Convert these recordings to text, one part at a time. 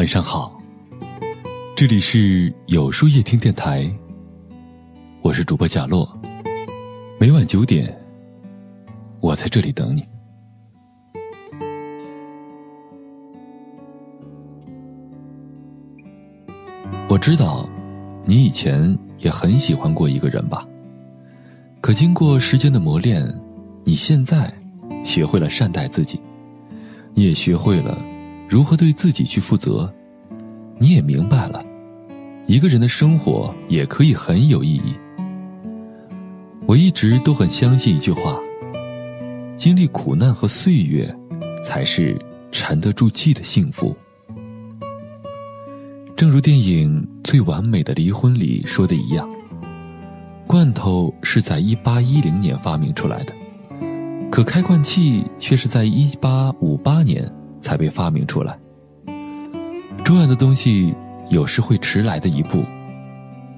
晚上好，这里是有书夜听电台，我是主播贾洛，每晚九点，我在这里等你。我知道，你以前也很喜欢过一个人吧？可经过时间的磨练，你现在学会了善待自己，你也学会了。如何对自己去负责？你也明白了，一个人的生活也可以很有意义。我一直都很相信一句话：经历苦难和岁月，才是沉得住气的幸福。正如电影《最完美的离婚》里说的一样，罐头是在一八一零年发明出来的，可开罐器却是在一八五八年。才被发明出来。重要的东西有时会迟来的一步，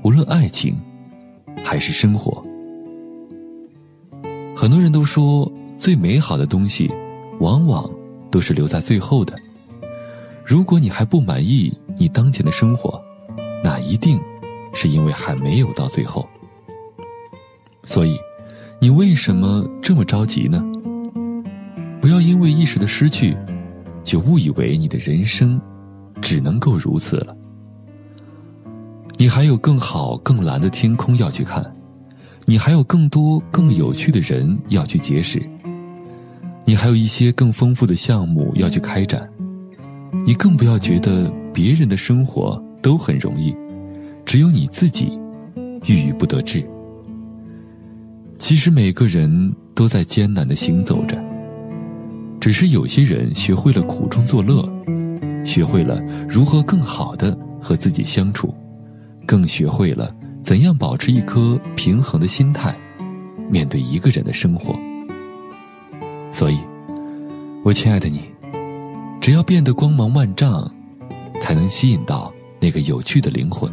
无论爱情，还是生活。很多人都说，最美好的东西，往往都是留在最后的。如果你还不满意你当前的生活，那一定是因为还没有到最后。所以，你为什么这么着急呢？不要因为一时的失去。就误以为你的人生只能够如此了。你还有更好、更蓝的天空要去看，你还有更多、更有趣的人要去结识，你还有一些更丰富的项目要去开展。你更不要觉得别人的生活都很容易，只有你自己郁郁不得志。其实每个人都在艰难的行走着。只是有些人学会了苦中作乐，学会了如何更好的和自己相处，更学会了怎样保持一颗平衡的心态，面对一个人的生活。所以，我亲爱的你，只要变得光芒万丈，才能吸引到那个有趣的灵魂。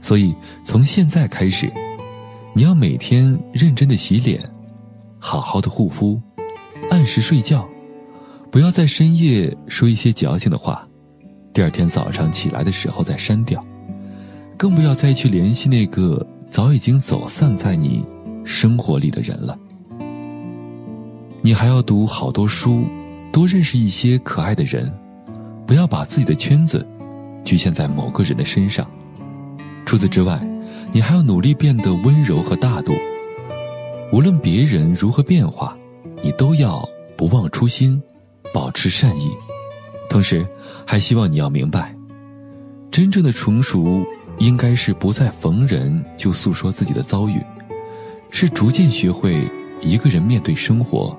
所以，从现在开始，你要每天认真的洗脸，好好的护肤。按时睡觉，不要在深夜说一些矫情的话，第二天早上起来的时候再删掉，更不要再去联系那个早已经走散在你生活里的人了。你还要读好多书，多认识一些可爱的人，不要把自己的圈子局限在某个人的身上。除此之外，你还要努力变得温柔和大度，无论别人如何变化。你都要不忘初心，保持善意，同时还希望你要明白，真正的成熟应该是不再逢人就诉说自己的遭遇，是逐渐学会一个人面对生活，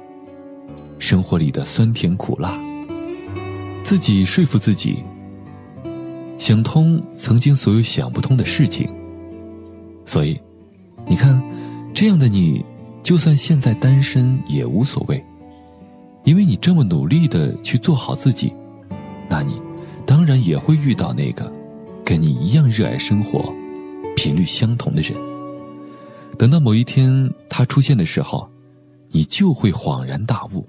生活里的酸甜苦辣，自己说服自己，想通曾经所有想不通的事情。所以，你看，这样的你。就算现在单身也无所谓，因为你这么努力的去做好自己，那你当然也会遇到那个跟你一样热爱生活、频率相同的人。等到某一天他出现的时候，你就会恍然大悟，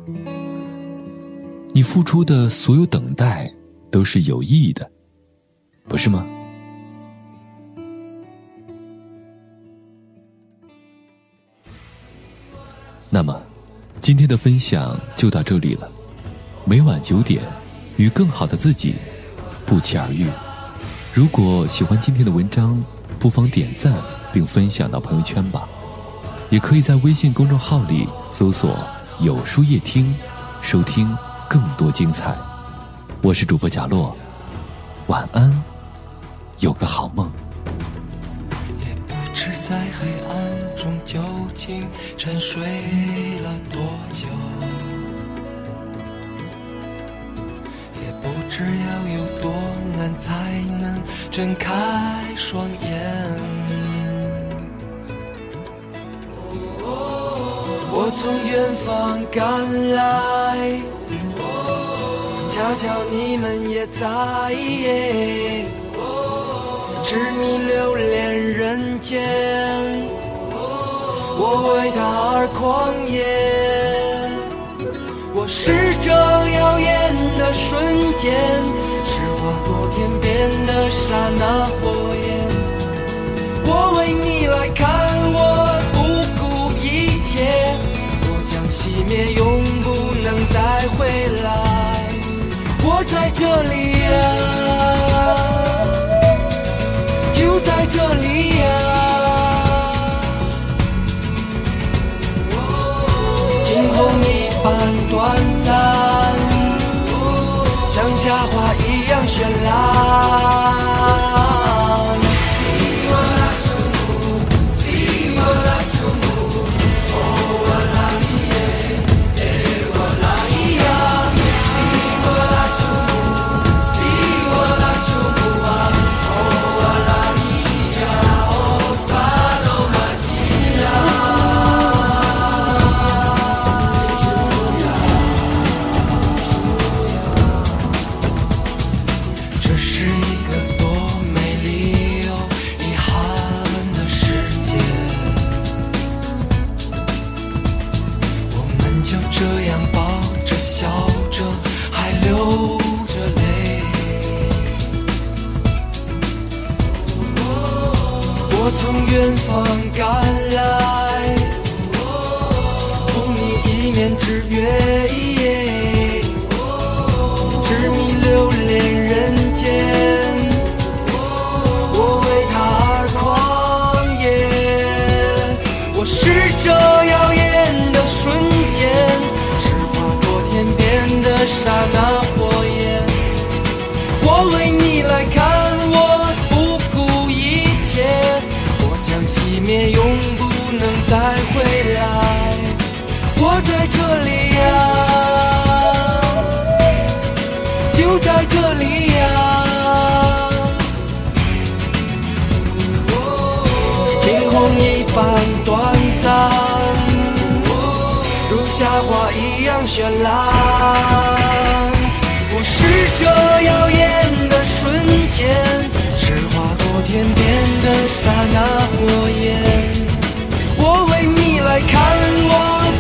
你付出的所有等待都是有意义的，不是吗？那么，今天的分享就到这里了。每晚九点，与更好的自己不期而遇。如果喜欢今天的文章，不妨点赞并分享到朋友圈吧。也可以在微信公众号里搜索“有书夜听”，收听更多精彩。我是主播贾洛，晚安，有个好梦。也不知在黑暗中究竟沉睡了多久，也不知要有多难才能睁开双眼。我从远方赶来，恰巧你们也在，痴迷留恋人间。我为他而狂野，我是这耀眼的瞬间，是划过天边的刹那火焰。我为你来看，我不顾一切，我将熄灭，永不能再回来。我在这里啊、远方赶梦一般短暂，如夏花一样绚烂。我是这耀眼的瞬间，是划过天边的刹那火焰。我为你来看，我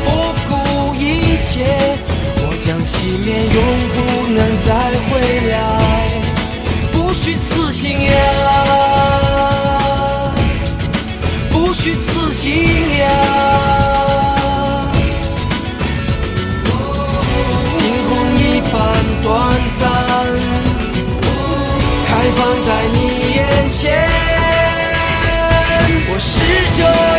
不顾一切，我将熄灭，永不能再 joy.